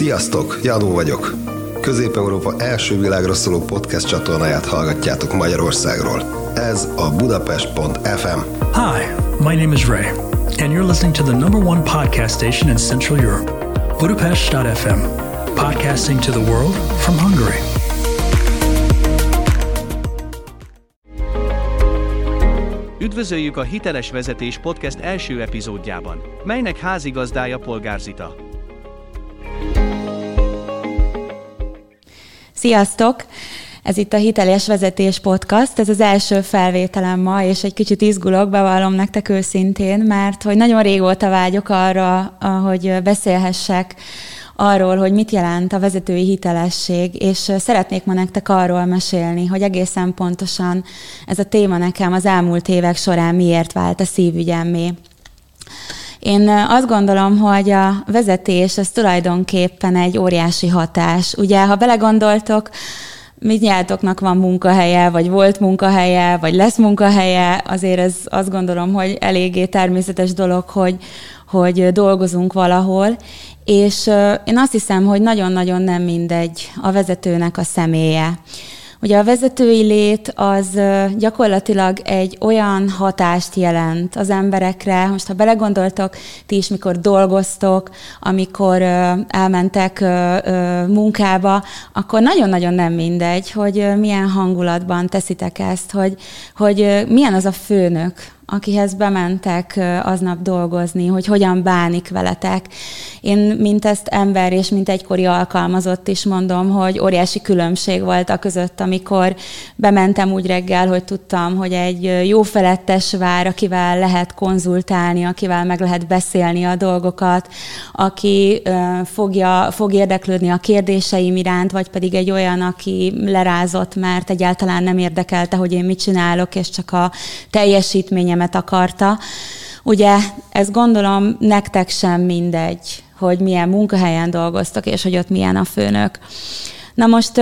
Sziasztok, Jadó vagyok. Közép-Európa első világra szóló podcast csatornáját hallgatjátok Magyarországról. Ez a Budapest.fm. Hi, my name is Ray, and you're listening to the number one podcast station in Central Europe, Budapest.fm, podcasting to the world from Hungary. Üdvözöljük a Hiteles Vezetés Podcast első epizódjában, melynek házigazdája Polgárzita. Sziasztok! Ez itt a Hiteles Vezetés Podcast, ez az első felvételem ma, és egy kicsit izgulok, bevallom nektek őszintén, mert hogy nagyon régóta vágyok arra, hogy beszélhessek arról, hogy mit jelent a vezetői hitelesség, és szeretnék ma nektek arról mesélni, hogy egészen pontosan ez a téma nekem az elmúlt évek során miért vált a szívügyemmé. Én azt gondolom, hogy a vezetés az tulajdonképpen egy óriási hatás. Ugye, ha belegondoltok, nyeltoknak van munkahelye, vagy volt munkahelye, vagy lesz munkahelye, azért ez azt gondolom, hogy eléggé természetes dolog, hogy, hogy dolgozunk valahol, és én azt hiszem, hogy nagyon-nagyon nem mindegy a vezetőnek a személye. Ugye a vezetői lét az gyakorlatilag egy olyan hatást jelent az emberekre, most ha belegondoltok, ti is mikor dolgoztok, amikor elmentek munkába, akkor nagyon-nagyon nem mindegy, hogy milyen hangulatban teszitek ezt, hogy, hogy milyen az a főnök, akihez bementek aznap dolgozni, hogy hogyan bánik veletek. Én, mint ezt ember és mint egykori alkalmazott is mondom, hogy óriási különbség volt a között, amikor bementem úgy reggel, hogy tudtam, hogy egy jó felettes vár, akivel lehet konzultálni, akivel meg lehet beszélni a dolgokat, aki fogja, fog érdeklődni a kérdéseim iránt, vagy pedig egy olyan, aki lerázott, mert egyáltalán nem érdekelte, hogy én mit csinálok, és csak a teljesítményem figyelmet akarta. Ugye ezt gondolom nektek sem mindegy, hogy milyen munkahelyen dolgoztak, és hogy ott milyen a főnök. Na most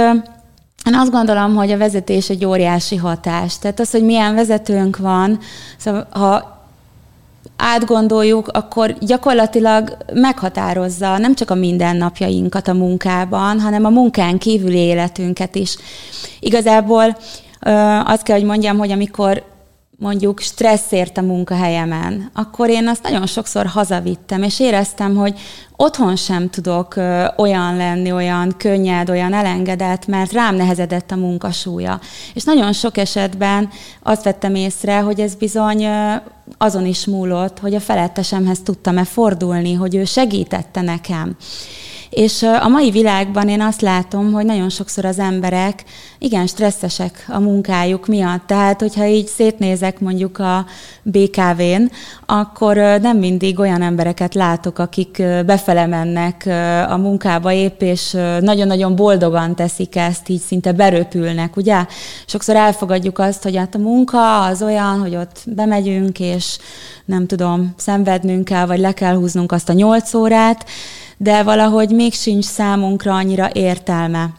én azt gondolom, hogy a vezetés egy óriási hatás. Tehát az, hogy milyen vezetőnk van, szóval ha átgondoljuk, akkor gyakorlatilag meghatározza nem csak a mindennapjainkat a munkában, hanem a munkán kívüli életünket is. Igazából azt kell, hogy mondjam, hogy amikor mondjuk stresszért a munkahelyemen, akkor én azt nagyon sokszor hazavittem, és éreztem, hogy otthon sem tudok olyan lenni, olyan könnyed, olyan elengedett, mert rám nehezedett a munkasúlya. És nagyon sok esetben azt vettem észre, hogy ez bizony azon is múlott, hogy a felettesemhez tudtam-e fordulni, hogy ő segítette nekem. És a mai világban én azt látom, hogy nagyon sokszor az emberek igen stresszesek a munkájuk miatt. Tehát, hogyha így szétnézek mondjuk a BKV-n, akkor nem mindig olyan embereket látok, akik befele mennek a munkába épp, és nagyon-nagyon boldogan teszik ezt, így szinte beröpülnek, ugye? Sokszor elfogadjuk azt, hogy hát a munka az olyan, hogy ott bemegyünk, és nem tudom, szenvednünk kell, vagy le kell húznunk azt a nyolc órát, de valahogy még sincs számunkra annyira értelme.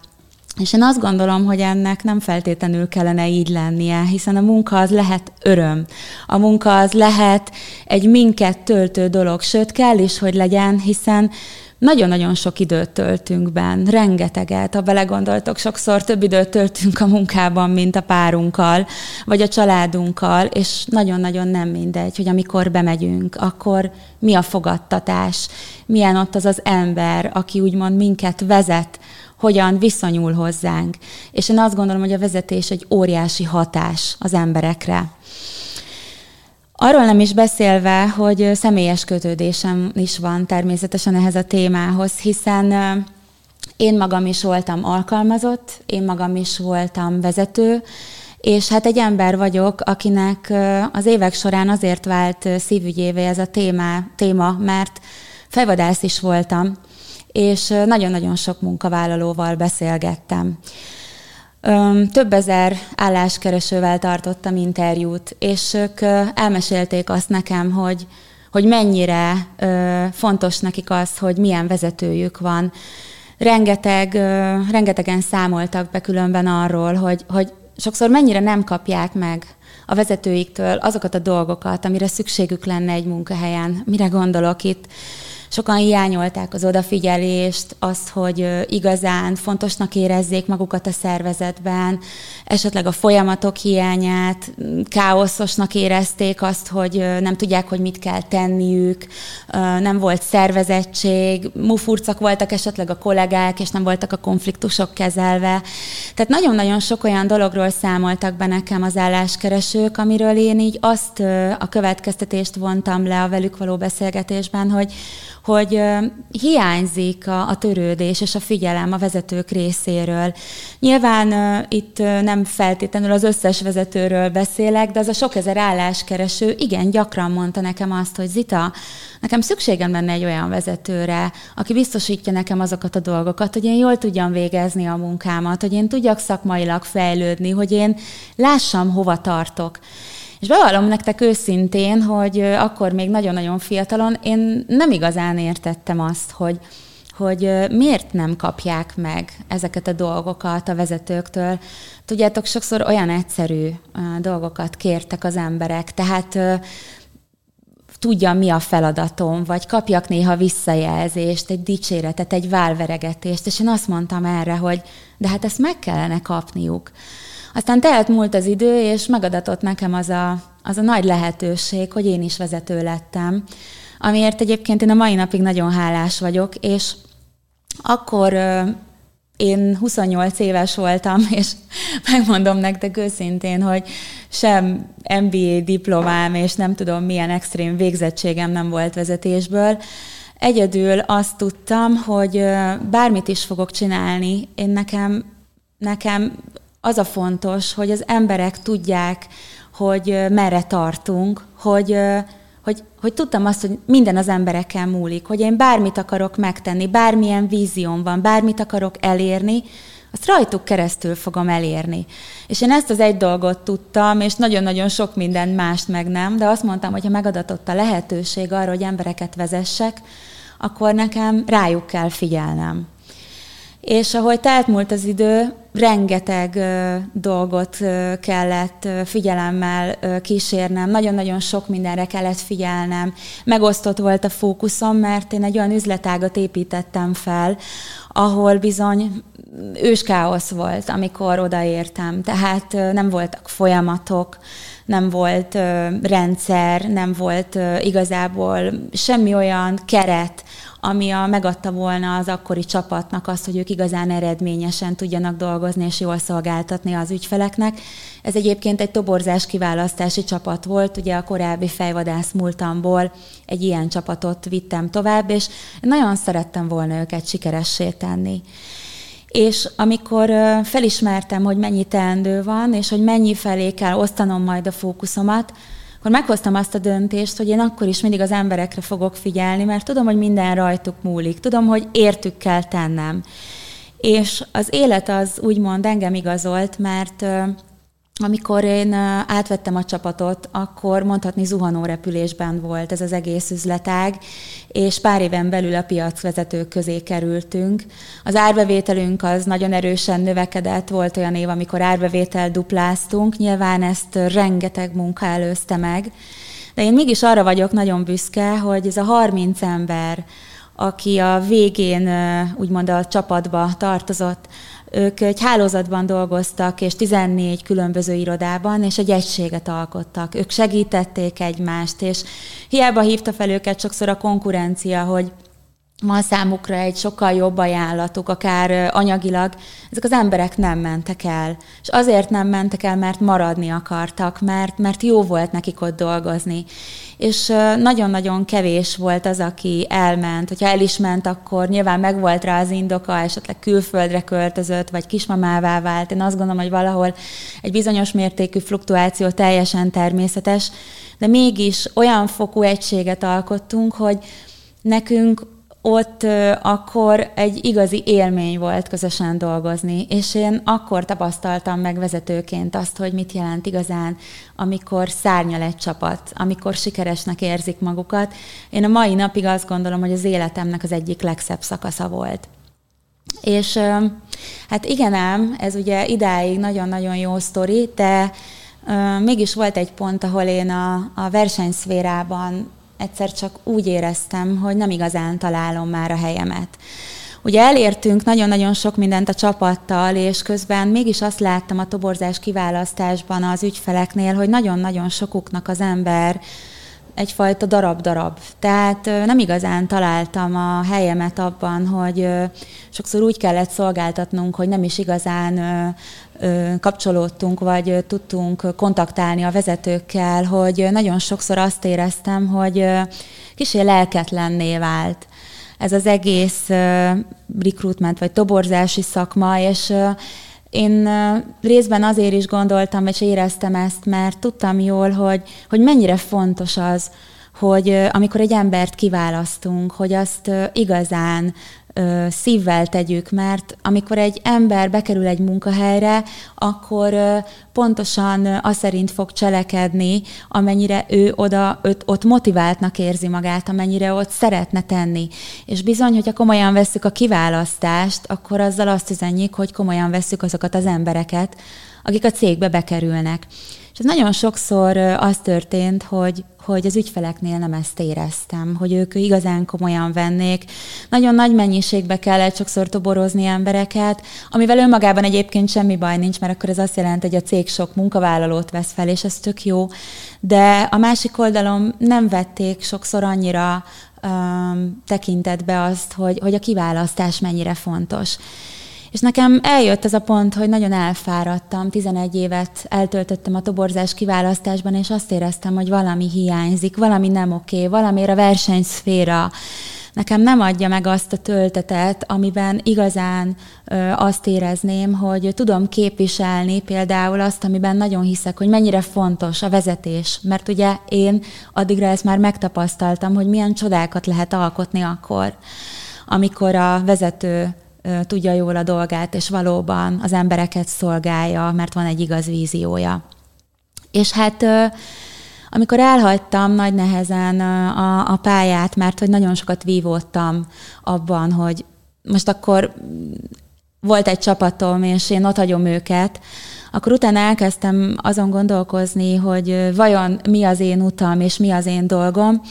És én azt gondolom, hogy ennek nem feltétlenül kellene így lennie, hiszen a munka az lehet öröm. A munka az lehet egy minket töltő dolog, sőt kell is, hogy legyen, hiszen nagyon-nagyon sok időt töltünk benn, rengeteget. Ha belegondoltok, sokszor több időt töltünk a munkában, mint a párunkkal, vagy a családunkkal, és nagyon-nagyon nem mindegy, hogy amikor bemegyünk, akkor mi a fogadtatás, milyen ott az az ember, aki úgymond minket vezet, hogyan viszonyul hozzánk. És én azt gondolom, hogy a vezetés egy óriási hatás az emberekre. Arról nem is beszélve, hogy személyes kötődésem is van természetesen ehhez a témához, hiszen én magam is voltam alkalmazott, én magam is voltam vezető, és hát egy ember vagyok, akinek az évek során azért vált szívügyévé ez a téma, téma mert fejvadász is voltam, és nagyon-nagyon sok munkavállalóval beszélgettem. Több ezer álláskeresővel tartottam interjút, és ők elmesélték azt nekem, hogy, hogy mennyire fontos nekik az, hogy milyen vezetőjük van. Rengeteg, rengetegen számoltak be különben arról, hogy, hogy sokszor mennyire nem kapják meg a vezetőiktől azokat a dolgokat, amire szükségük lenne egy munkahelyen. Mire gondolok itt? Sokan hiányolták az odafigyelést, azt, hogy igazán fontosnak érezzék magukat a szervezetben, esetleg a folyamatok hiányát, káoszosnak érezték azt, hogy nem tudják, hogy mit kell tenniük, nem volt szervezettség, mufurcak voltak esetleg a kollégák, és nem voltak a konfliktusok kezelve. Tehát nagyon-nagyon sok olyan dologról számoltak be nekem az álláskeresők, amiről én így azt a következtetést vontam le a velük való beszélgetésben, hogy, hogy hiányzik a, a törődés és a figyelem a vezetők részéről. Nyilván itt nem feltétlenül az összes vezetőről beszélek, de az a sok ezer álláskereső igen gyakran mondta nekem azt, hogy Zita, nekem szükségem lenne egy olyan vezetőre, aki biztosítja nekem azokat a dolgokat, hogy én jól tudjam végezni a munkámat, hogy én tudjak szakmailag fejlődni, hogy én lássam, hova tartok. És bevallom nektek őszintén, hogy akkor még nagyon-nagyon fiatalon én nem igazán értettem azt, hogy, hogy miért nem kapják meg ezeket a dolgokat a vezetőktől. Tudjátok, sokszor olyan egyszerű dolgokat kértek az emberek, tehát tudja, mi a feladatom, vagy kapjak néha visszajelzést, egy dicséretet, egy válveregetést, és én azt mondtam erre, hogy de hát ezt meg kellene kapniuk. Aztán telt múlt az idő, és megadatott nekem az a, az a nagy lehetőség, hogy én is vezető lettem, amiért egyébként én a mai napig nagyon hálás vagyok, és akkor én 28 éves voltam, és megmondom nektek őszintén, hogy sem MBA diplomám, és nem tudom milyen extrém végzettségem nem volt vezetésből. Egyedül azt tudtam, hogy bármit is fogok csinálni, én nekem, nekem az a fontos, hogy az emberek tudják, hogy merre tartunk, hogy, hogy, hogy tudtam azt, hogy minden az emberekkel múlik, hogy én bármit akarok megtenni, bármilyen vízióm van, bármit akarok elérni, azt rajtuk keresztül fogom elérni. És én ezt az egy dolgot tudtam, és nagyon-nagyon sok minden mást meg nem, de azt mondtam, hogy ha megadatott a lehetőség arra, hogy embereket vezessek, akkor nekem rájuk kell figyelnem. És ahogy telt múlt az idő, rengeteg dolgot kellett figyelemmel kísérnem, nagyon-nagyon sok mindenre kellett figyelnem. Megosztott volt a fókuszom, mert én egy olyan üzletágat építettem fel, ahol bizony őskáosz volt, amikor odaértem. Tehát nem voltak folyamatok, nem volt rendszer, nem volt igazából semmi olyan keret, ami a, megadta volna az akkori csapatnak azt, hogy ők igazán eredményesen tudjanak dolgozni és jól szolgáltatni az ügyfeleknek. Ez egyébként egy toborzás kiválasztási csapat volt, ugye a korábbi fejvadász múltamból egy ilyen csapatot vittem tovább, és nagyon szerettem volna őket sikeressé tenni. És amikor felismertem, hogy mennyi teendő van, és hogy mennyi felé kell osztanom majd a fókuszomat, akkor meghoztam azt a döntést, hogy én akkor is mindig az emberekre fogok figyelni, mert tudom, hogy minden rajtuk múlik, tudom, hogy értük kell tennem. És az élet az úgymond engem igazolt, mert amikor én átvettem a csapatot, akkor mondhatni zuhanó repülésben volt ez az egész üzletág, és pár éven belül a piacvezetők közé kerültünk. Az árbevételünk az nagyon erősen növekedett, volt olyan év, amikor árbevétel dupláztunk, nyilván ezt rengeteg munka előzte meg, de én mégis arra vagyok nagyon büszke, hogy ez a 30 ember, aki a végén úgymond a csapatba tartozott, ők egy hálózatban dolgoztak, és 14 különböző irodában, és egy egységet alkottak. Ők segítették egymást, és hiába hívta fel őket sokszor a konkurencia, hogy van számukra egy sokkal jobb ajánlatuk, akár anyagilag, ezek az emberek nem mentek el. És azért nem mentek el, mert maradni akartak, mert, mert jó volt nekik ott dolgozni. És nagyon-nagyon kevés volt az, aki elment. Hogyha el is ment, akkor nyilván megvolt rá az indoka, esetleg külföldre költözött, vagy kismamává vált. Én azt gondolom, hogy valahol egy bizonyos mértékű fluktuáció teljesen természetes, de mégis olyan fokú egységet alkottunk, hogy nekünk ott akkor egy igazi élmény volt közösen dolgozni, és én akkor tapasztaltam meg vezetőként azt, hogy mit jelent igazán, amikor szárnyal egy csapat, amikor sikeresnek érzik magukat. Én a mai napig azt gondolom, hogy az életemnek az egyik legszebb szakasza volt. És hát igen ám, ez ugye idáig nagyon-nagyon jó sztori, de mégis volt egy pont, ahol én a, a versenyszférában egyszer csak úgy éreztem, hogy nem igazán találom már a helyemet. Ugye elértünk nagyon-nagyon sok mindent a csapattal, és közben mégis azt láttam a toborzás kiválasztásban az ügyfeleknél, hogy nagyon-nagyon sokuknak az ember egyfajta darab-darab. Tehát nem igazán találtam a helyemet abban, hogy sokszor úgy kellett szolgáltatnunk, hogy nem is igazán kapcsolódtunk, vagy tudtunk kontaktálni a vezetőkkel, hogy nagyon sokszor azt éreztem, hogy kicsi lelketlenné vált ez az egész recruitment vagy toborzási szakma, és én részben azért is gondoltam, és éreztem ezt, mert tudtam jól, hogy, hogy mennyire fontos az, hogy amikor egy embert kiválasztunk, hogy azt igazán szívvel tegyük, mert amikor egy ember bekerül egy munkahelyre, akkor pontosan azt szerint fog cselekedni, amennyire ő oda, őt, ott motiváltnak érzi magát, amennyire ott szeretne tenni. És bizony, hogyha komolyan vesszük a kiválasztást, akkor azzal azt üzenjük, hogy komolyan vesszük azokat az embereket, akik a cégbe bekerülnek. És ez nagyon sokszor az történt, hogy, hogy az ügyfeleknél nem ezt éreztem, hogy ők igazán komolyan vennék. Nagyon nagy mennyiségbe kellett sokszor toborozni embereket, amivel önmagában egyébként semmi baj nincs, mert akkor ez azt jelenti, hogy a cég sok munkavállalót vesz fel, és ez tök jó. De a másik oldalon nem vették sokszor annyira um, tekintetbe azt, hogy, hogy a kiválasztás mennyire fontos. És nekem eljött ez a pont, hogy nagyon elfáradtam, 11 évet eltöltöttem a toborzás kiválasztásban, és azt éreztem, hogy valami hiányzik, valami nem oké, valamiért a versenyszféra nekem nem adja meg azt a töltetet, amiben igazán ö, azt érezném, hogy tudom képviselni például azt, amiben nagyon hiszek, hogy mennyire fontos a vezetés. Mert ugye én addigra ezt már megtapasztaltam, hogy milyen csodákat lehet alkotni akkor, amikor a vezető tudja jól a dolgát, és valóban az embereket szolgálja, mert van egy igaz víziója. És hát amikor elhagytam nagy nehezen a, a pályát, mert hogy nagyon sokat vívódtam abban, hogy most akkor volt egy csapatom, és én ott hagyom őket, akkor utána elkezdtem azon gondolkozni, hogy vajon mi az én utam, és mi az én dolgom,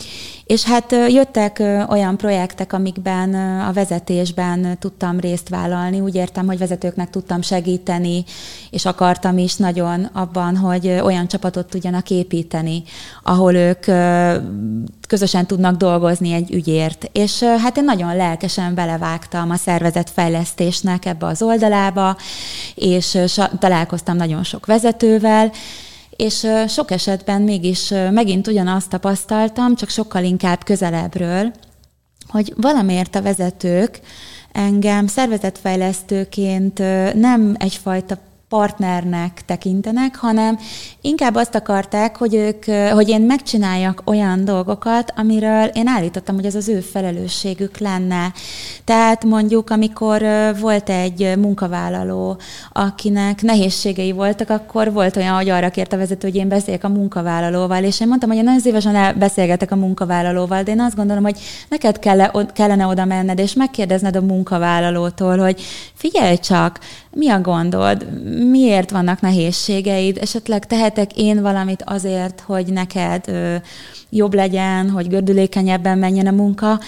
és hát jöttek olyan projektek, amikben a vezetésben tudtam részt vállalni. Úgy értem, hogy vezetőknek tudtam segíteni, és akartam is nagyon abban, hogy olyan csapatot tudjanak építeni, ahol ők közösen tudnak dolgozni egy ügyért. És hát én nagyon lelkesen belevágtam a szervezetfejlesztésnek ebbe az oldalába, és találkoztam nagyon sok vezetővel, és sok esetben mégis megint ugyanazt tapasztaltam, csak sokkal inkább közelebbről, hogy valamiért a vezetők engem szervezetfejlesztőként nem egyfajta partnernek tekintenek, hanem inkább azt akarták, hogy ők, hogy én megcsináljak olyan dolgokat, amiről én állítottam, hogy ez az ő felelősségük lenne. Tehát mondjuk, amikor volt egy munkavállaló, akinek nehézségei voltak, akkor volt olyan, hogy arra kért a vezető, hogy én beszéljek a munkavállalóval, és én mondtam, hogy én nagyon szívesen beszélgetek a munkavállalóval, de én azt gondolom, hogy neked kellene oda menned, és megkérdezned a munkavállalótól, hogy figyelj csak, mi a gondod, miért vannak nehézségeid, esetleg tehetek én valamit azért, hogy neked jobb legyen, hogy gördülékenyebben menjen a munka,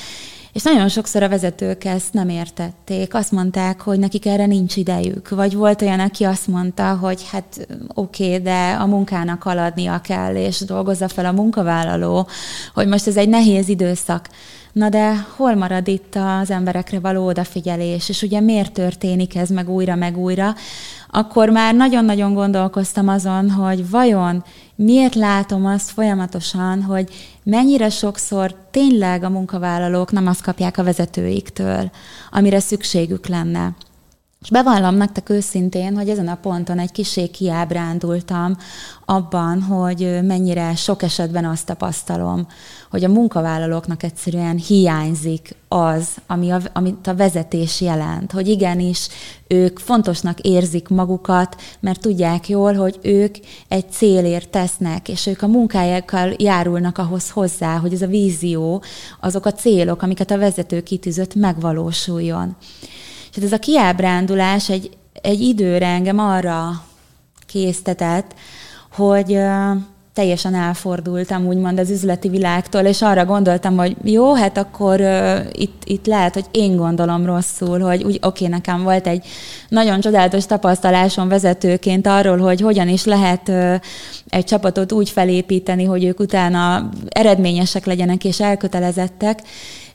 és nagyon sokszor a vezetők ezt nem értették. Azt mondták, hogy nekik erre nincs idejük. Vagy volt olyan, aki azt mondta, hogy hát oké, okay, de a munkának haladnia kell, és dolgozza fel a munkavállaló, hogy most ez egy nehéz időszak. Na de hol marad itt az emberekre való odafigyelés, és ugye miért történik ez meg újra, meg újra? Akkor már nagyon-nagyon gondolkoztam azon, hogy vajon miért látom azt folyamatosan, hogy mennyire sokszor tényleg a munkavállalók nem azt kapják a vezetőiktől, amire szükségük lenne. És bevallom nektek őszintén, hogy ezen a ponton egy kicsi kiábrándultam abban, hogy mennyire sok esetben azt tapasztalom, hogy a munkavállalóknak egyszerűen hiányzik az, ami a, amit a vezetés jelent, hogy igenis ők fontosnak érzik magukat, mert tudják jól, hogy ők egy célért tesznek, és ők a munkájukkal járulnak ahhoz hozzá, hogy ez a vízió, azok a célok, amiket a vezető kitűzött, megvalósuljon. És hát ez a kiábrándulás egy, egy időre engem arra késztetett, hogy teljesen elfordultam, úgymond az üzleti világtól, és arra gondoltam, hogy jó, hát akkor uh, itt, itt lehet, hogy én gondolom rosszul, hogy úgy, oké, nekem volt egy nagyon csodálatos tapasztalásom vezetőként arról, hogy hogyan is lehet uh, egy csapatot úgy felépíteni, hogy ők utána eredményesek legyenek és elkötelezettek,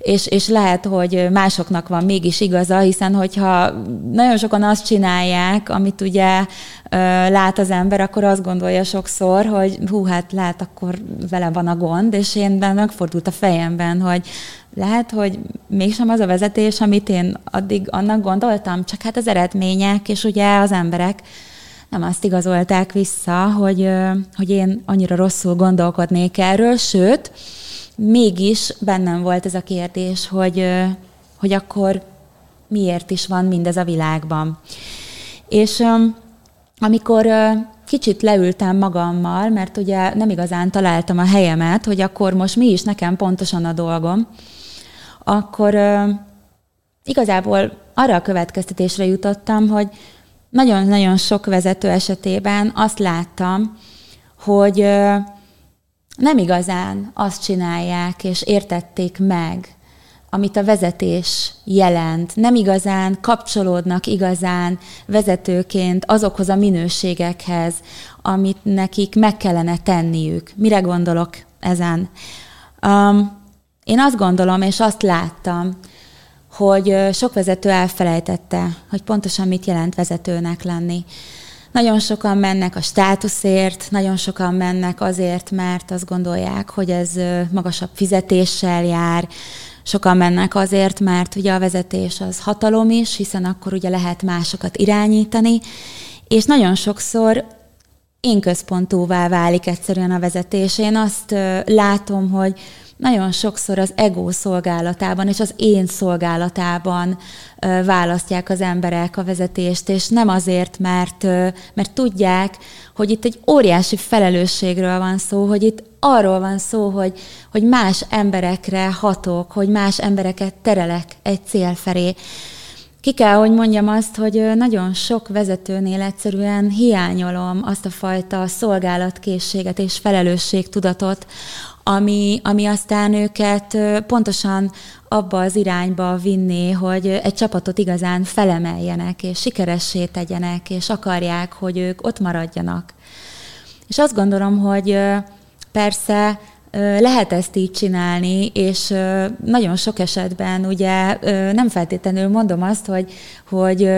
és, és lehet, hogy másoknak van mégis igaza, hiszen hogyha nagyon sokan azt csinálják, amit ugye lát az ember, akkor azt gondolja sokszor, hogy hú, hát lehet, akkor vele van a gond, és én megfordult a fejemben, hogy lehet, hogy mégsem az a vezetés, amit én addig annak gondoltam, csak hát az eredmények, és ugye az emberek nem azt igazolták vissza, hogy, hogy én annyira rosszul gondolkodnék erről, sőt, mégis bennem volt ez a kérdés, hogy, hogy akkor miért is van mindez a világban. És amikor kicsit leültem magammal, mert ugye nem igazán találtam a helyemet, hogy akkor most mi is nekem pontosan a dolgom, akkor igazából arra a következtetésre jutottam, hogy nagyon-nagyon sok vezető esetében azt láttam, hogy nem igazán azt csinálják és értették meg, amit a vezetés jelent. Nem igazán kapcsolódnak igazán vezetőként azokhoz a minőségekhez, amit nekik meg kellene tenniük. Mire gondolok ezen? Um, én azt gondolom, és azt láttam, hogy sok vezető elfelejtette, hogy pontosan mit jelent vezetőnek lenni. Nagyon sokan mennek a státuszért, nagyon sokan mennek azért, mert azt gondolják, hogy ez magasabb fizetéssel jár, sokan mennek azért, mert ugye a vezetés az hatalom is, hiszen akkor ugye lehet másokat irányítani, és nagyon sokszor én központúvá válik egyszerűen a vezetés. Én azt látom, hogy nagyon sokszor az ego szolgálatában és az én szolgálatában választják az emberek a vezetést, és nem azért, mert, mert tudják, hogy itt egy óriási felelősségről van szó, hogy itt arról van szó, hogy, hogy más emberekre hatok, hogy más embereket terelek egy cél felé. Ki kell, hogy mondjam azt, hogy nagyon sok vezetőnél egyszerűen hiányolom azt a fajta szolgálatkészséget és felelősségtudatot, ami, ami aztán őket pontosan abba az irányba vinni, hogy egy csapatot igazán felemeljenek, és sikeressé tegyenek, és akarják, hogy ők ott maradjanak. És azt gondolom, hogy persze lehet ezt így csinálni, és nagyon sok esetben ugye nem feltétlenül mondom azt, hogy, hogy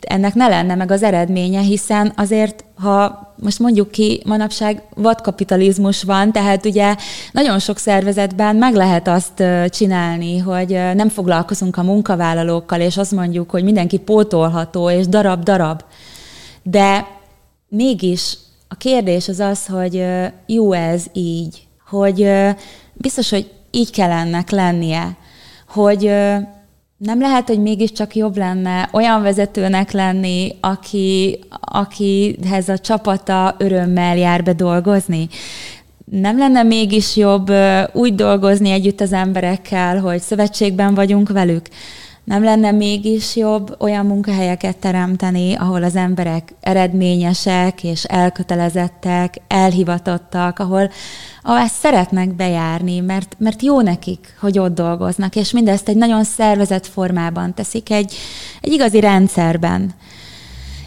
ennek ne lenne meg az eredménye, hiszen azért, ha most mondjuk ki, manapság vadkapitalizmus van, tehát ugye nagyon sok szervezetben meg lehet azt csinálni, hogy nem foglalkozunk a munkavállalókkal, és azt mondjuk, hogy mindenki pótolható, és darab-darab. De mégis a kérdés az az, hogy jó ez így, hogy biztos, hogy így kell ennek lennie, hogy nem lehet, hogy mégiscsak jobb lenne olyan vezetőnek lenni, aki, akihez a csapata örömmel jár be dolgozni? Nem lenne mégis jobb úgy dolgozni együtt az emberekkel, hogy szövetségben vagyunk velük? Nem lenne mégis jobb olyan munkahelyeket teremteni, ahol az emberek eredményesek és elkötelezettek, elhivatottak, ahol, ezt szeretnek bejárni, mert, mert jó nekik, hogy ott dolgoznak, és mindezt egy nagyon szervezett formában teszik, egy, egy igazi rendszerben.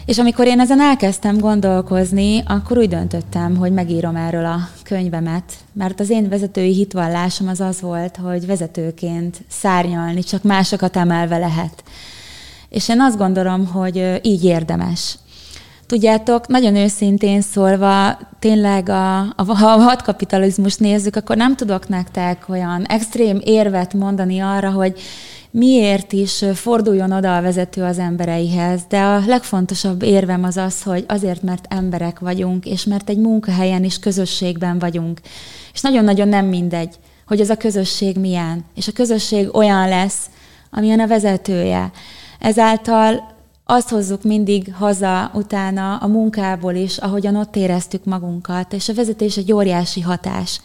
És amikor én ezen elkezdtem gondolkozni, akkor úgy döntöttem, hogy megírom erről a könyvemet, mert az én vezetői hitvallásom az az volt, hogy vezetőként szárnyalni csak másokat emelve lehet. És én azt gondolom, hogy így érdemes. Tudjátok, nagyon őszintén szólva, tényleg, a, a, ha a hadkapitalizmus nézzük, akkor nem tudok nektek olyan extrém érvet mondani arra, hogy miért is forduljon oda a vezető az embereihez, de a legfontosabb érvem az az, hogy azért, mert emberek vagyunk, és mert egy munkahelyen is közösségben vagyunk. És nagyon-nagyon nem mindegy, hogy ez a közösség milyen, és a közösség olyan lesz, amilyen a vezetője. Ezáltal azt hozzuk mindig haza utána a munkából is, ahogyan ott éreztük magunkat, és a vezetés egy óriási hatás.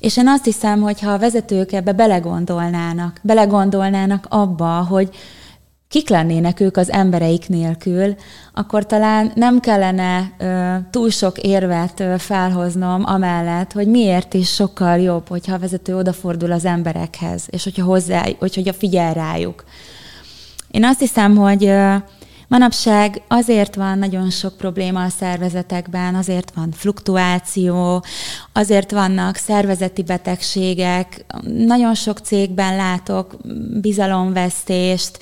És én azt hiszem, hogy ha a vezetők ebbe belegondolnának, belegondolnának abba, hogy kik lennének ők az embereik nélkül, akkor talán nem kellene ö, túl sok érvet ö, felhoznom amellett, hogy miért is sokkal jobb, hogyha a vezető odafordul az emberekhez, és hogyha hozzá, hogy, hogyha figyel rájuk. Én azt hiszem, hogy ö, Manapság azért van nagyon sok probléma a szervezetekben, azért van fluktuáció, azért vannak szervezeti betegségek, nagyon sok cégben látok bizalomvesztést,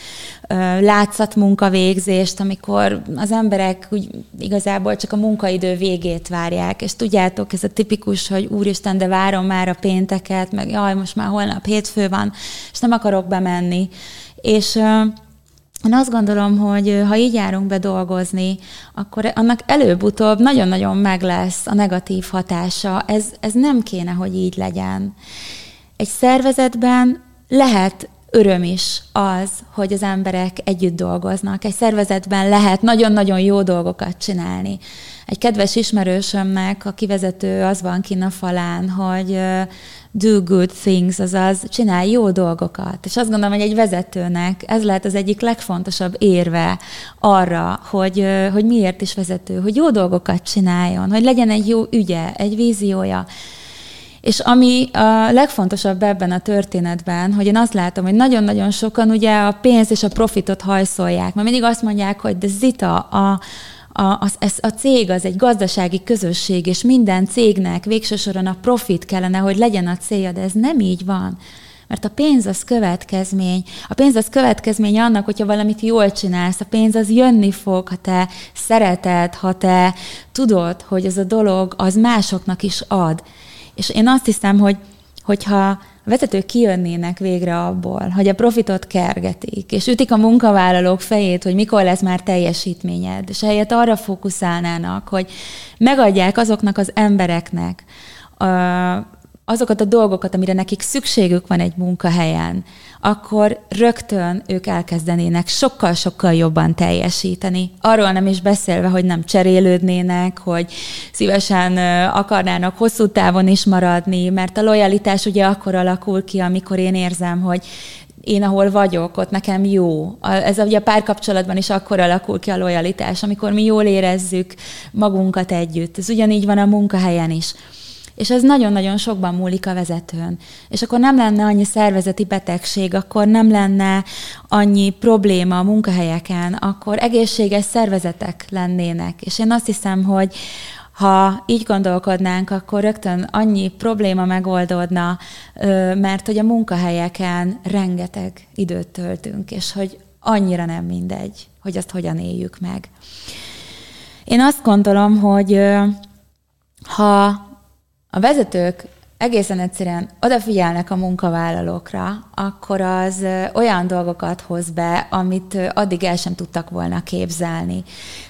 látszatmunkavégzést, amikor az emberek úgy igazából csak a munkaidő végét várják, és tudjátok, ez a tipikus, hogy úristen, de várom már a pénteket, meg jaj, most már holnap hétfő van, és nem akarok bemenni. És én azt gondolom, hogy ha így járunk be dolgozni, akkor annak előbb-utóbb nagyon-nagyon meg lesz a negatív hatása. Ez, ez nem kéne, hogy így legyen. Egy szervezetben lehet öröm is az, hogy az emberek együtt dolgoznak. Egy szervezetben lehet nagyon-nagyon jó dolgokat csinálni. Egy kedves ismerősömnek a kivezető az van kinn a falán, hogy do good things, azaz csinálj jó dolgokat. És azt gondolom, hogy egy vezetőnek ez lehet az egyik legfontosabb érve arra, hogy, hogy miért is vezető, hogy jó dolgokat csináljon, hogy legyen egy jó ügye, egy víziója. És ami a legfontosabb ebben a történetben, hogy én azt látom, hogy nagyon-nagyon sokan ugye a pénzt és a profitot hajszolják. Mert mindig azt mondják, hogy de Zita, a, a, ez, a cég az egy gazdasági közösség, és minden cégnek végső soron a profit kellene, hogy legyen a célja, de ez nem így van. Mert a pénz az következmény. A pénz az következmény annak, hogyha valamit jól csinálsz. A pénz az jönni fog, ha te szereted, ha te tudod, hogy ez a dolog az másoknak is ad. És én azt hiszem, hogy hogyha vezetők kijönnének végre abból, hogy a profitot kergetik, és ütik a munkavállalók fejét, hogy mikor lesz már teljesítményed, és helyett arra fókuszálnának, hogy megadják azoknak az embereknek azokat a dolgokat, amire nekik szükségük van egy munkahelyen, akkor rögtön ők elkezdenének sokkal-sokkal jobban teljesíteni. Arról nem is beszélve, hogy nem cserélődnének, hogy szívesen akarnának hosszú távon is maradni, mert a lojalitás ugye akkor alakul ki, amikor én érzem, hogy én ahol vagyok, ott nekem jó. Ez ugye a párkapcsolatban is akkor alakul ki a lojalitás, amikor mi jól érezzük magunkat együtt. Ez ugyanígy van a munkahelyen is. És ez nagyon-nagyon sokban múlik a vezetőn. És akkor nem lenne annyi szervezeti betegség, akkor nem lenne annyi probléma a munkahelyeken, akkor egészséges szervezetek lennének. És én azt hiszem, hogy ha így gondolkodnánk, akkor rögtön annyi probléma megoldódna, mert hogy a munkahelyeken rengeteg időt töltünk, és hogy annyira nem mindegy, hogy azt hogyan éljük meg. Én azt gondolom, hogy ha a vezetők egészen egyszerűen odafigyelnek a munkavállalókra, akkor az olyan dolgokat hoz be, amit addig el sem tudtak volna képzelni.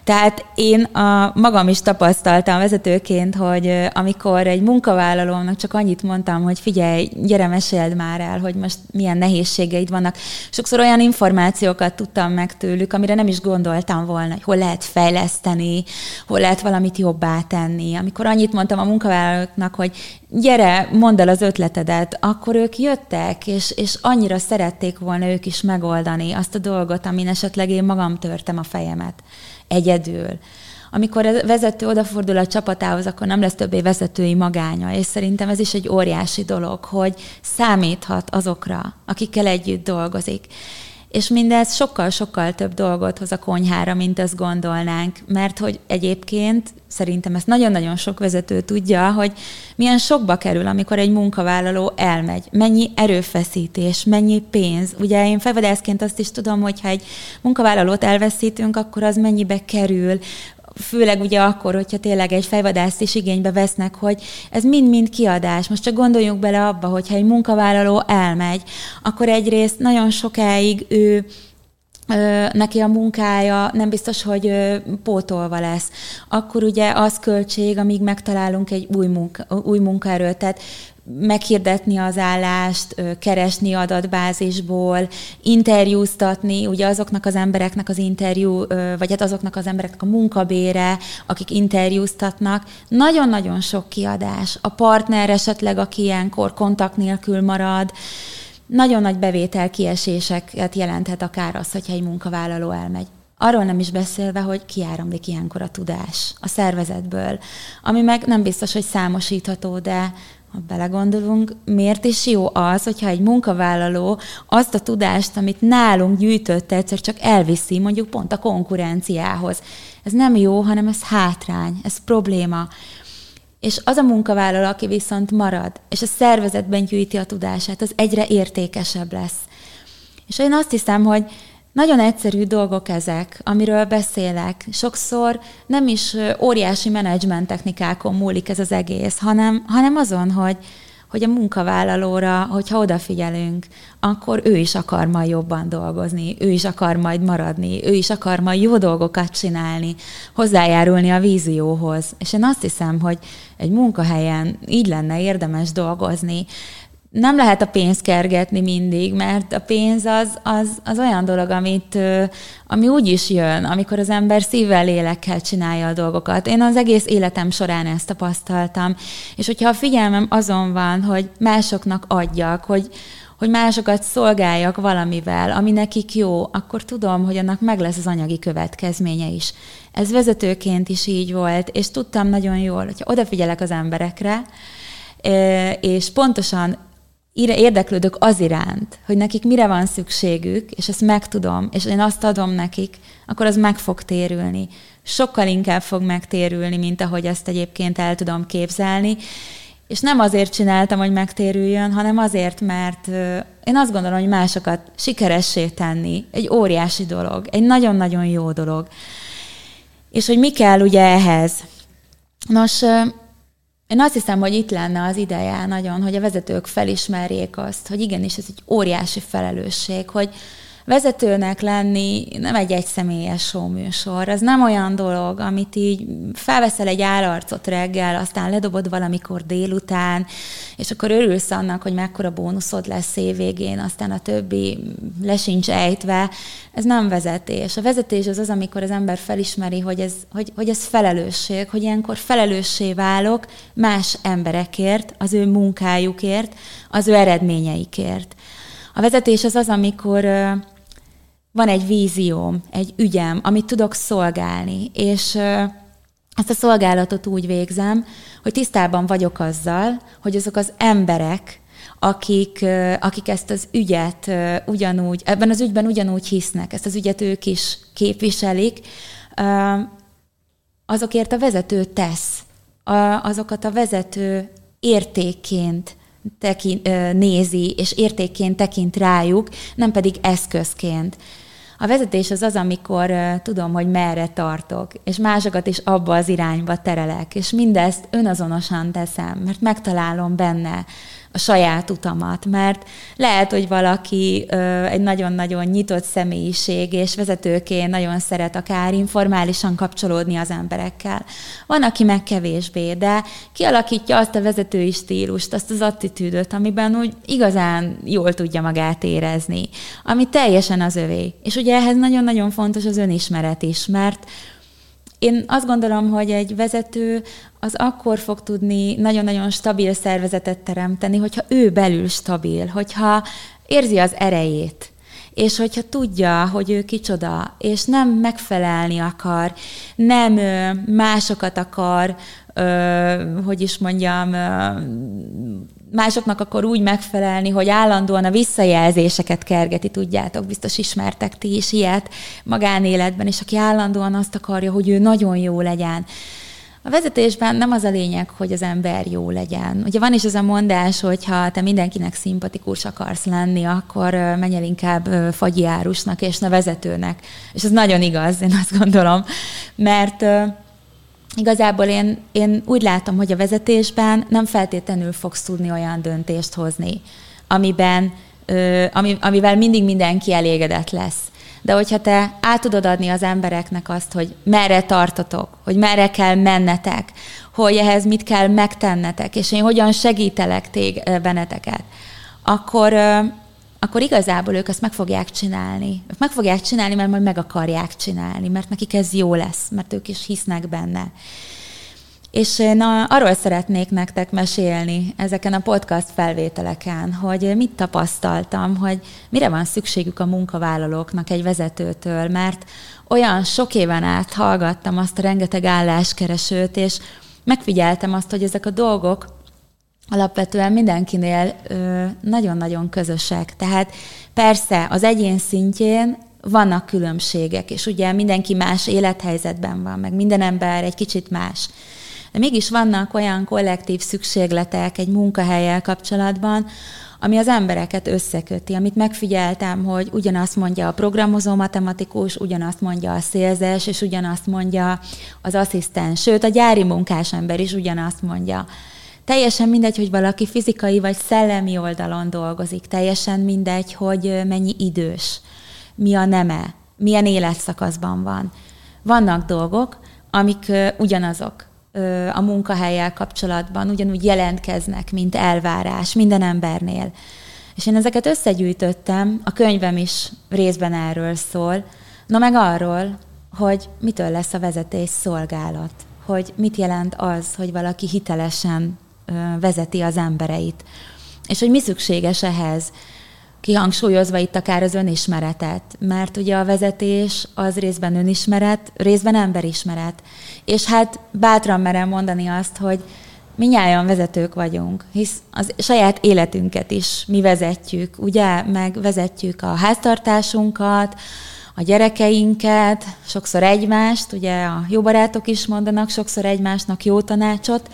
Tehát én a magam is tapasztaltam vezetőként, hogy amikor egy munkavállalónak csak annyit mondtam, hogy figyelj, gyere, meséld már el, hogy most milyen nehézségeid vannak. Sokszor olyan információkat tudtam meg tőlük, amire nem is gondoltam volna, hogy hol lehet fejleszteni, hol lehet valamit jobbá tenni. Amikor annyit mondtam a munkavállalóknak, hogy gyere, mondd el az ötletedet, akkor ők jöttek, és, és annyira szerették volna ők is megoldani azt a dolgot, amin esetleg én magam törtem a fejemet egyedül. Amikor a vezető odafordul a csapatához, akkor nem lesz többé vezetői magánya, és szerintem ez is egy óriási dolog, hogy számíthat azokra, akikkel együtt dolgozik. És mindez sokkal-sokkal több dolgot hoz a konyhára, mint azt gondolnánk, mert hogy egyébként szerintem ezt nagyon-nagyon sok vezető tudja, hogy milyen sokba kerül, amikor egy munkavállaló elmegy, mennyi erőfeszítés, mennyi pénz. Ugye én felvadászként azt is tudom, hogy ha egy munkavállalót elveszítünk, akkor az mennyibe kerül, főleg ugye akkor, hogyha tényleg egy fejvadászt is igénybe vesznek, hogy ez mind-mind kiadás. Most csak gondoljunk bele abba, hogyha egy munkavállaló elmegy, akkor egyrészt nagyon sokáig ő neki a munkája nem biztos, hogy pótolva lesz. Akkor ugye az költség, amíg megtalálunk egy új, munka, új munkaerőt. Tehát meghirdetni az állást, keresni adatbázisból, interjúztatni, ugye azoknak az embereknek az interjú, vagy hát azoknak az embereknek a munkabére, akik interjúztatnak, nagyon-nagyon sok kiadás. A partner esetleg, aki ilyenkor kontakt nélkül marad, nagyon nagy bevétel kieséseket jelenthet akár az, hogyha egy munkavállaló elmegy. Arról nem is beszélve, hogy kiáramlik ilyenkor a tudás a szervezetből, ami meg nem biztos, hogy számosítható, de ha belegondolunk, miért is jó az, hogyha egy munkavállaló azt a tudást, amit nálunk gyűjtött, egyszer csak elviszi mondjuk pont a konkurenciához. Ez nem jó, hanem ez hátrány, ez probléma. És az a munkavállaló, aki viszont marad, és a szervezetben gyűjti a tudását, az egyre értékesebb lesz. És én azt hiszem, hogy nagyon egyszerű dolgok ezek, amiről beszélek. Sokszor nem is óriási menedzsment technikákon múlik ez az egész, hanem, hanem azon, hogy, hogy a munkavállalóra, hogyha odafigyelünk, akkor ő is akar majd jobban dolgozni, ő is akar majd maradni, ő is akar majd jó dolgokat csinálni, hozzájárulni a vízióhoz. És én azt hiszem, hogy egy munkahelyen így lenne érdemes dolgozni, nem lehet a pénzt kergetni mindig, mert a pénz az, az, az olyan dolog, amit, ami úgy is jön, amikor az ember szívvel, lélekkel csinálja a dolgokat. Én az egész életem során ezt tapasztaltam, és hogyha a figyelmem azon van, hogy másoknak adjak, hogy, hogy másokat szolgáljak valamivel, ami nekik jó, akkor tudom, hogy annak meg lesz az anyagi következménye is. Ez vezetőként is így volt, és tudtam nagyon jól, hogyha odafigyelek az emberekre, és pontosan érdeklődök az iránt, hogy nekik mire van szükségük, és ezt megtudom, és én azt adom nekik, akkor az meg fog térülni. Sokkal inkább fog megtérülni, mint ahogy ezt egyébként el tudom képzelni. És nem azért csináltam, hogy megtérüljön, hanem azért, mert én azt gondolom, hogy másokat sikeressé tenni egy óriási dolog, egy nagyon-nagyon jó dolog. És hogy mi kell ugye ehhez? Nos, én azt hiszem, hogy itt lenne az ideje nagyon, hogy a vezetők felismerjék azt, hogy igenis ez egy óriási felelősség, hogy vezetőnek lenni nem egy egyszemélyes show műsor. Ez nem olyan dolog, amit így felveszel egy állarcot reggel, aztán ledobod valamikor délután, és akkor örülsz annak, hogy mekkora bónuszod lesz évvégén, aztán a többi lesincs ejtve. Ez nem vezetés. A vezetés az az, amikor az ember felismeri, hogy ez, hogy, hogy ez felelősség, hogy ilyenkor felelőssé válok más emberekért, az ő munkájukért, az ő eredményeikért. A vezetés az az, amikor van egy vízióm, egy ügyem, amit tudok szolgálni, és ezt a szolgálatot úgy végzem, hogy tisztában vagyok azzal, hogy azok az emberek, akik, akik ezt az ügyet ugyanúgy, ebben az ügyben ugyanúgy hisznek, ezt az ügyet ők is képviselik, azokért a vezető tesz, azokat a vezető értékként tekint, nézi, és értékként tekint rájuk, nem pedig eszközként. A vezetés az az, amikor tudom, hogy merre tartok, és másokat is abba az irányba terelek, és mindezt önazonosan teszem, mert megtalálom benne a saját utamat, mert lehet, hogy valaki ö, egy nagyon-nagyon nyitott személyiség, és vezetőként nagyon szeret akár informálisan kapcsolódni az emberekkel. Van, aki meg kevésbé, de kialakítja azt a vezetői stílust, azt az attitűdöt, amiben úgy igazán jól tudja magát érezni, ami teljesen az övé. És ugye ehhez nagyon-nagyon fontos az önismeret is, mert én azt gondolom, hogy egy vezető az akkor fog tudni nagyon-nagyon stabil szervezetet teremteni, hogyha ő belül stabil, hogyha érzi az erejét, és hogyha tudja, hogy ő kicsoda, és nem megfelelni akar, nem másokat akar, hogy is mondjam, másoknak akkor úgy megfelelni, hogy állandóan a visszajelzéseket kergeti, tudjátok, biztos ismertek ti is ilyet magánéletben, és aki állandóan azt akarja, hogy ő nagyon jó legyen. A vezetésben nem az a lényeg, hogy az ember jó legyen. Ugye van is az a mondás, hogy ha te mindenkinek szimpatikus akarsz lenni, akkor menj el inkább fagyiárusnak és ne vezetőnek. És ez nagyon igaz, én azt gondolom. Mert igazából én, én úgy látom, hogy a vezetésben nem feltétlenül fogsz tudni olyan döntést hozni, amiben, ami, amivel mindig mindenki elégedett lesz. De hogyha te át tudod adni az embereknek azt, hogy merre tartotok, hogy merre kell mennetek, hogy ehhez mit kell megtennetek, és én hogyan segítelek tég benneteket, akkor, akkor igazából ők ezt meg fogják csinálni. Ők meg fogják csinálni, mert majd meg akarják csinálni, mert nekik ez jó lesz, mert ők is hisznek benne. És én arról szeretnék nektek mesélni ezeken a podcast felvételeken, hogy mit tapasztaltam, hogy mire van szükségük a munkavállalóknak egy vezetőtől, mert olyan sok éven át hallgattam azt a rengeteg álláskeresőt, és megfigyeltem azt, hogy ezek a dolgok alapvetően mindenkinél nagyon-nagyon közösek. Tehát persze az egyén szintjén vannak különbségek, és ugye mindenki más élethelyzetben van, meg minden ember egy kicsit más. De mégis vannak olyan kollektív szükségletek egy munkahelyel kapcsolatban, ami az embereket összeköti, amit megfigyeltem, hogy ugyanazt mondja a programozó matematikus, ugyanazt mondja a szélzes, és ugyanazt mondja az asszisztens, sőt a gyári munkás ember is ugyanazt mondja. Teljesen mindegy, hogy valaki fizikai vagy szellemi oldalon dolgozik, teljesen mindegy, hogy mennyi idős, mi a neme, milyen életszakaszban van. Vannak dolgok, amik ugyanazok a munkahelyel kapcsolatban, ugyanúgy jelentkeznek, mint elvárás minden embernél. És én ezeket összegyűjtöttem, a könyvem is részben erről szól, na meg arról, hogy mitől lesz a vezetés szolgálat, hogy mit jelent az, hogy valaki hitelesen vezeti az embereit, és hogy mi szükséges ehhez, kihangsúlyozva itt akár az önismeretet, mert ugye a vezetés az részben önismeret, részben emberismeret. És hát bátran merem mondani azt, hogy minnyáján vezetők vagyunk, hisz az saját életünket is mi vezetjük, ugye, meg vezetjük a háztartásunkat, a gyerekeinket, sokszor egymást, ugye? A jó barátok is mondanak sokszor egymásnak jó tanácsot,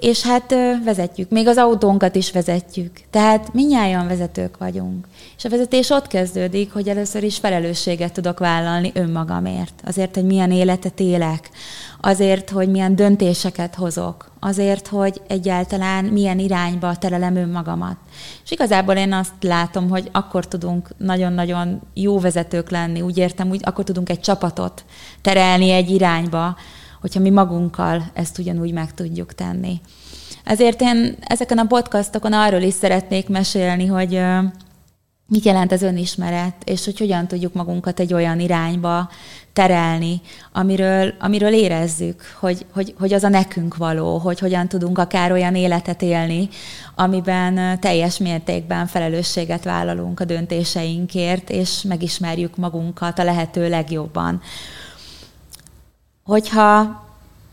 és hát vezetjük, még az autónkat is vezetjük. Tehát minnyáján vezetők vagyunk. És a vezetés ott kezdődik, hogy először is felelősséget tudok vállalni önmagamért. Azért, hogy milyen életet élek, azért, hogy milyen döntéseket hozok, azért, hogy egyáltalán milyen irányba terelem önmagamat. És igazából én azt látom, hogy akkor tudunk nagyon-nagyon jó vezetők lenni, úgy értem, úgy akkor tudunk egy csapatot terelni egy irányba, hogyha mi magunkkal ezt ugyanúgy meg tudjuk tenni. Ezért én ezeken a podcastokon arról is szeretnék mesélni, hogy mit jelent az önismeret, és hogy hogyan tudjuk magunkat egy olyan irányba terelni, amiről, amiről érezzük, hogy, hogy, hogy az a nekünk való, hogy hogyan tudunk akár olyan életet élni, amiben teljes mértékben felelősséget vállalunk a döntéseinkért, és megismerjük magunkat a lehető legjobban. Hogyha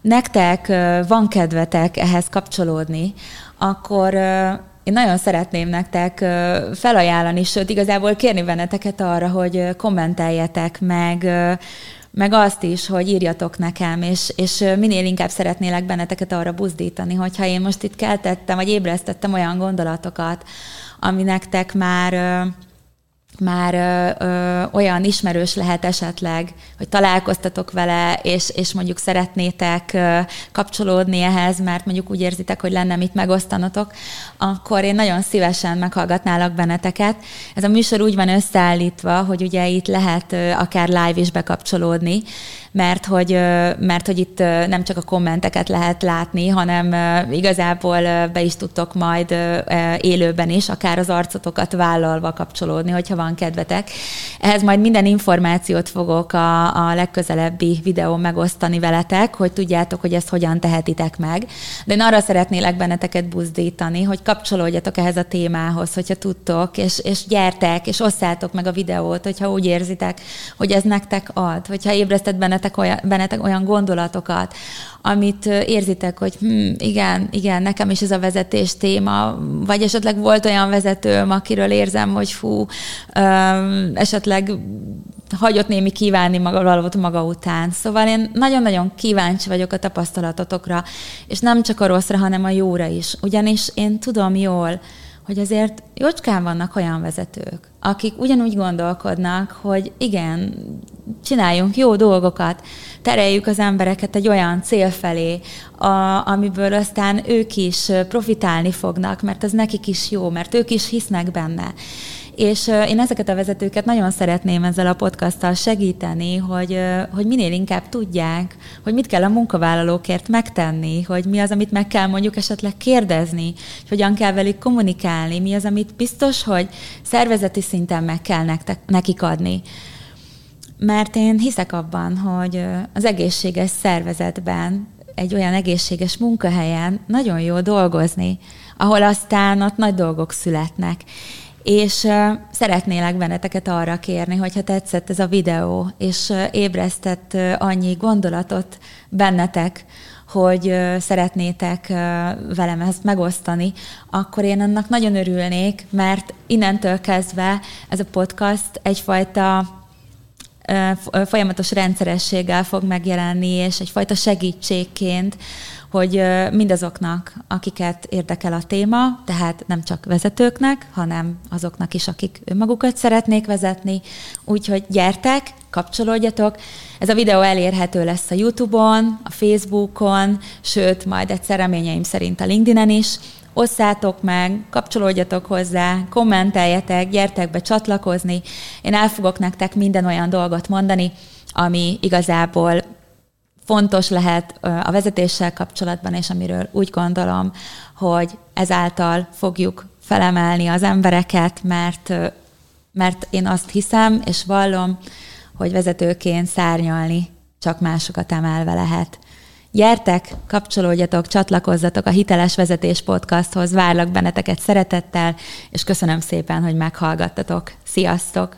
nektek van kedvetek ehhez kapcsolódni, akkor én nagyon szeretném nektek felajánlani, sőt igazából kérni benneteket arra, hogy kommenteljetek meg, meg azt is, hogy írjatok nekem, és, és minél inkább szeretnélek benneteket arra buzdítani, hogyha én most itt keltettem, vagy ébresztettem olyan gondolatokat, ami nektek már már ö, ö, olyan ismerős lehet esetleg, hogy találkoztatok vele, és, és mondjuk szeretnétek ö, kapcsolódni ehhez, mert mondjuk úgy érzitek, hogy lenne mit megosztanotok, akkor én nagyon szívesen meghallgatnálak benneteket. Ez a műsor úgy van összeállítva, hogy ugye itt lehet ö, akár live is bekapcsolódni, mert hogy, mert hogy itt nem csak a kommenteket lehet látni, hanem igazából be is tudtok majd élőben is, akár az arcotokat vállalva kapcsolódni, hogyha van kedvetek. Ehhez majd minden információt fogok a, a legközelebbi videón megosztani veletek, hogy tudjátok, hogy ezt hogyan tehetitek meg. De én arra szeretnélek benneteket buzdítani, hogy kapcsolódjatok ehhez a témához, hogyha tudtok, és, és gyertek, és osszátok meg a videót, hogyha úgy érzitek, hogy ez nektek ad, hogyha ébresztett bennetek olyan, bennetek olyan gondolatokat, amit érzitek, hogy hm, igen, igen, nekem is ez a vezetés téma, vagy esetleg volt olyan vezetőm, akiről érzem, hogy fú, esetleg hagyott némi kívánni maga, valót maga után. Szóval én nagyon-nagyon kíváncsi vagyok a tapasztalatotokra, és nem csak a rosszra, hanem a jóra is. Ugyanis én tudom jól, hogy azért jócskán vannak olyan vezetők, akik ugyanúgy gondolkodnak, hogy igen, csináljunk jó dolgokat, tereljük az embereket egy olyan cél felé, a, amiből aztán ők is profitálni fognak, mert ez nekik is jó, mert ők is hisznek benne. És én ezeket a vezetőket nagyon szeretném ezzel a podcasttal segíteni, hogy, hogy minél inkább tudják, hogy mit kell a munkavállalókért megtenni, hogy mi az, amit meg kell mondjuk esetleg kérdezni, hogy hogyan kell velük kommunikálni, mi az, amit biztos, hogy szervezeti szinten meg kell nektek, nekik adni. Mert én hiszek abban, hogy az egészséges szervezetben egy olyan egészséges munkahelyen nagyon jó dolgozni, ahol aztán ott nagy dolgok születnek. És szeretnélek benneteket arra kérni, hogyha tetszett ez a videó, és ébresztett annyi gondolatot bennetek, hogy szeretnétek velem ezt megosztani, akkor én annak nagyon örülnék, mert innentől kezdve ez a podcast egyfajta folyamatos rendszerességgel fog megjelenni, és egyfajta segítségként, hogy mindazoknak, akiket érdekel a téma, tehát nem csak vezetőknek, hanem azoknak is, akik önmagukat szeretnék vezetni. Úgyhogy gyertek, kapcsolódjatok. Ez a videó elérhető lesz a YouTube-on, a Facebookon, sőt, majd egyszer reményeim szerint a LinkedIn-en is osszátok meg, kapcsolódjatok hozzá, kommenteljetek, gyertek be csatlakozni. Én el fogok nektek minden olyan dolgot mondani, ami igazából fontos lehet a vezetéssel kapcsolatban, és amiről úgy gondolom, hogy ezáltal fogjuk felemelni az embereket, mert, mert én azt hiszem és vallom, hogy vezetőként szárnyalni csak másokat emelve lehet. Gyertek, kapcsolódjatok, csatlakozzatok a Hiteles Vezetés Podcasthoz, várlak benneteket szeretettel, és köszönöm szépen, hogy meghallgattatok. Sziasztok!